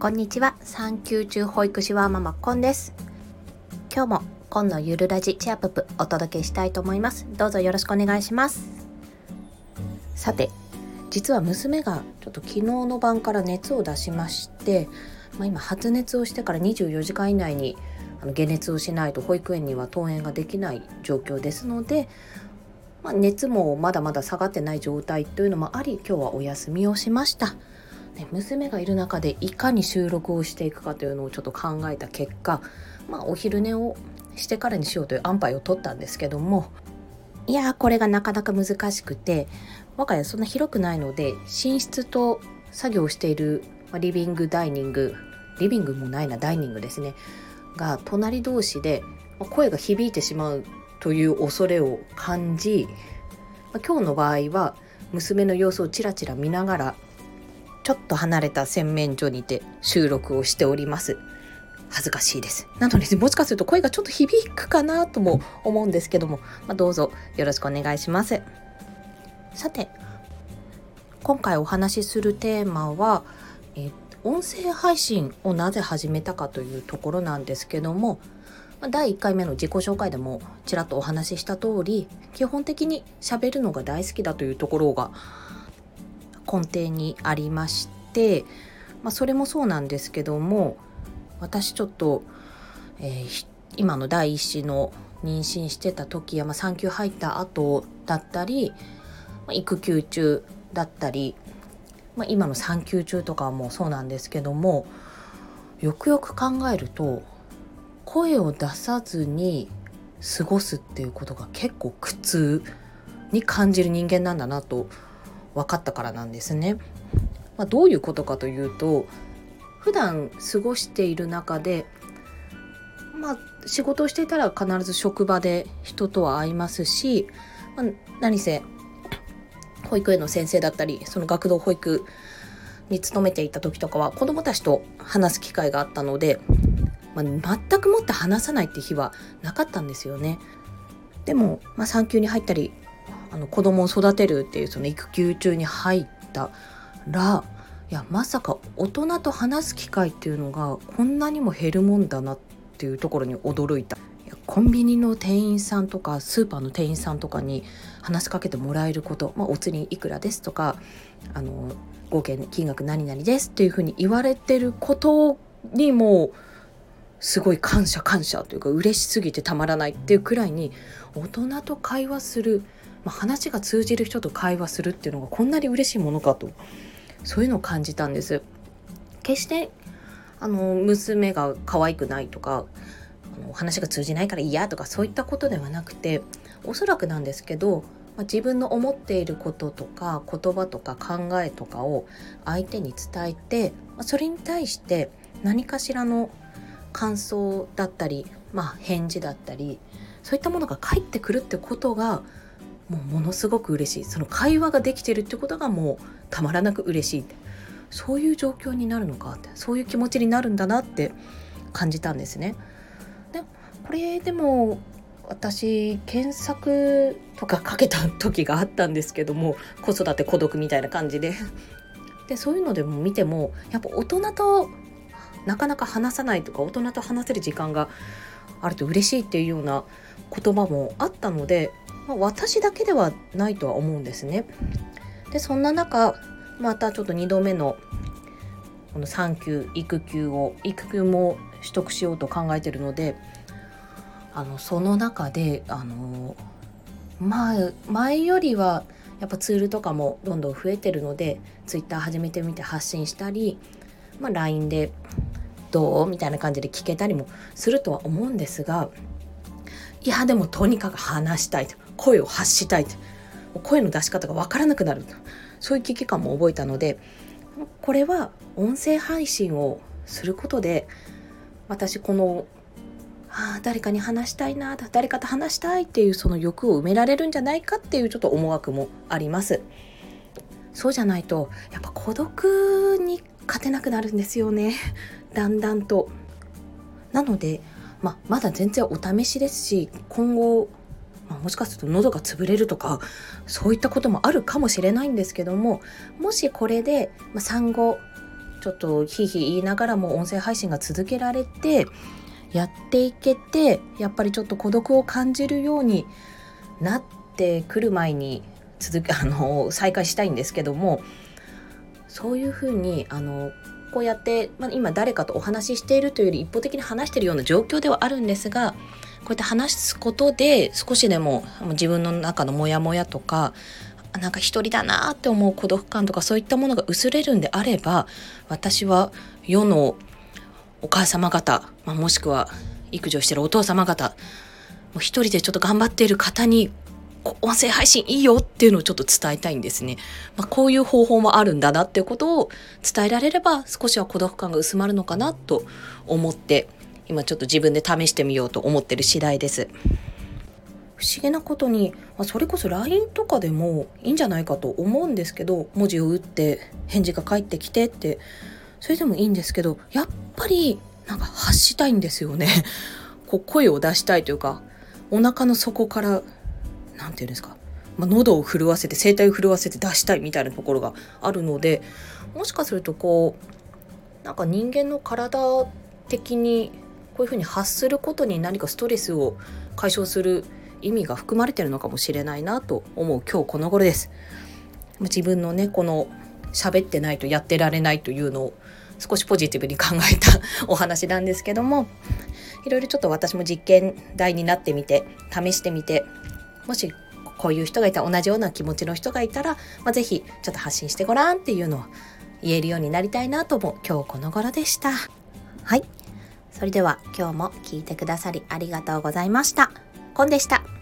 こんにちは。産休中保育士はママコンです。今日もコンのゆるラジチアップお届けしたいと思います。どうぞよろしくお願いします。さて実は娘がちょっと昨日の晩から熱を出しまして、まあ、今発熱をしてから24時間以内にあの解熱をしないと保育園には登園ができない状況ですので、まあ、熱もまだまだ下がってない状態というのもあり今日はお休みをしました。ね、娘がいる中でいかに収録をしていくかというのをちょっと考えた結果、まあ、お昼寝をしてからにしようという安牌を取ったんですけどもいやこれがなかなか難しくて我が家そんな広くないので寝室と作業しているリビングダイニングリビングもないなダイニングですねが隣同士で声が響いてしまうという恐れを感じ今日の場合は娘の様子をちらちら見ながらちょっと離れた洗面所にて収録をしております。恥ずかしいです。なのでもしかすると声がちょっと響くかなとも思うんですけども、まあ、どうぞよろしくお願いします。さて今回お話しするテーマは、え音声配信をなぜ始めたかというところなんですけども。第1回目の自己紹介でもちらっとお話しした通り基本的に喋るのが大好きだというところが根底にありまして、まあ、それもそうなんですけども私ちょっと、えー、今の第一子の妊娠してた時や、まあ、産休入った後だったり、まあ、育休中だったり、まあ、今の産休中とかもそうなんですけどもよくよく考えると声を出さずに過ごすっていうことが結構苦痛に感じる人間なんだなと思います分かったからなんですね。まあ、どういうことかというと普段過ごしている中でまあ仕事をしていたら必ず職場で人とは会いますし、まあ、何せ保育園の先生だったりその学童保育に勤めていた時とかは子どもたちと話す機会があったので、まあ、全くもって話さないって日はなかったんですよね。でも、まあ、産休に入ったりあの子供を育てるっていうその育休中に入ったらいやまさか大人と話す機会っていうのがこんなにも減るもんだなっていうところに驚いた。コンビニの店員さんとかスーパーの店員さんとかに話しかけてもらえること、まあ、お釣りいくらですとかあの合計金額何々ですっていうふうに言われてることにもすごい感謝感謝というか嬉しすぎてたまらないっていうくらいに大人と会話するまあ、話が通じる人と会話するっていうのがこんなに嬉しいものかとそういうのを感じたんです。決してあの娘が可愛くないとかあの話が通じないから嫌とかそういったことではなくておそらくなんですけど、まあ、自分の思っていることとか言葉とか考えとかを相手に伝えて、まあ、それに対して何かしらの感想だったり、まあ、返事だったりそういったものが返ってくるってことがもうものすごく嬉しい。その会話ができてるってことがもうたまらなく嬉しい。ってそういう状況になるのかってそういう気持ちになるんだなって感じたんですね。でこれでも私検索とかかけた時があったんですけども子育て孤独みたいな感じで。でそういうのでも見てもやっぱ大人となかなか話さないとか大人と話せる時間があると嬉しいっていうような言葉もあったのでまあ、私だけではないとは思うんですね。でそんな中またちょっと2度目のこの産休育休を育休も取得しようと考えてるのであのその中であのまあ前よりはやっぱツールとかもどんどん増えてるので Twitter 始めてみて発信したり、まあ、LINE で「どう?」みたいな感じで聞けたりもするとは思うんですがいやでもとにかく話したいと声を発したいと。声の出し方が分からなくなるそういう危機感も覚えたのでこれは音声配信をすることで私このああ誰かに話したいな誰かと話したいっていうその欲を埋められるんじゃないかっていうちょっと思惑もあります。そうじゃないとやっぱ孤独に勝てなくなるんですよね。だんだんと。なのでまあ、まだ全然お試しですし今後、まあ、もしかすると喉が潰れるとかそういったこともあるかもしれないんですけどももしこれで、まあ、産後ちょっとひいひい言いながらも音声配信が続けられてやっていけてやっぱりちょっと孤独を感じるようになってくる前に続 あの再開したいんですけどもそういうふうにあのこうやって、まあ、今誰かとお話ししているというより一方的に話しているような状況ではあるんですがうやって話すことで少しでも自分の中のモヤモヤとかなんか一人だなって思う孤独感とかそういったものが薄れるんであれば私は世のお母様方、まあ、もしくは育児をしてるお父様方一人でちょっと頑張っている方に音声配信いいよっていうのをちょっと伝えたいんですね。まあ、こういう方法もあるんだなっていうことを伝えられれば少しは孤独感が薄まるのかなと思って今ちょっと自分で試してみようと思ってる次第です。不思議なことに、まあ、それこそ LINE とかでもいいんじゃないかと思うんですけど文字を打って返事が返ってきてってそれでもいいんですけどやっぱりなんか発したいんですよね。こう声を出したいというかお腹の底から何て言うんですか、まあ、喉を震わせて声帯を震わせて出したいみたいなところがあるのでもしかするとこうなんか人間の体的にこういうふうに発することに何かストレスを解消する意味が含まれてるのかもしれないなと思う今日この頃です。自分のねこの喋ってないとやってられないというのを少しポジティブに考えたお話なんですけどもいろいろちょっと私も実験台になってみて試してみてもしこういう人がいた同じような気持ちの人がいたら、まあ、ぜひちょっと発信してごらんっていうのを言えるようになりたいなと思う今日この頃でした。はい。それでは今日も聞いてくださりありがとうございました。コンでした。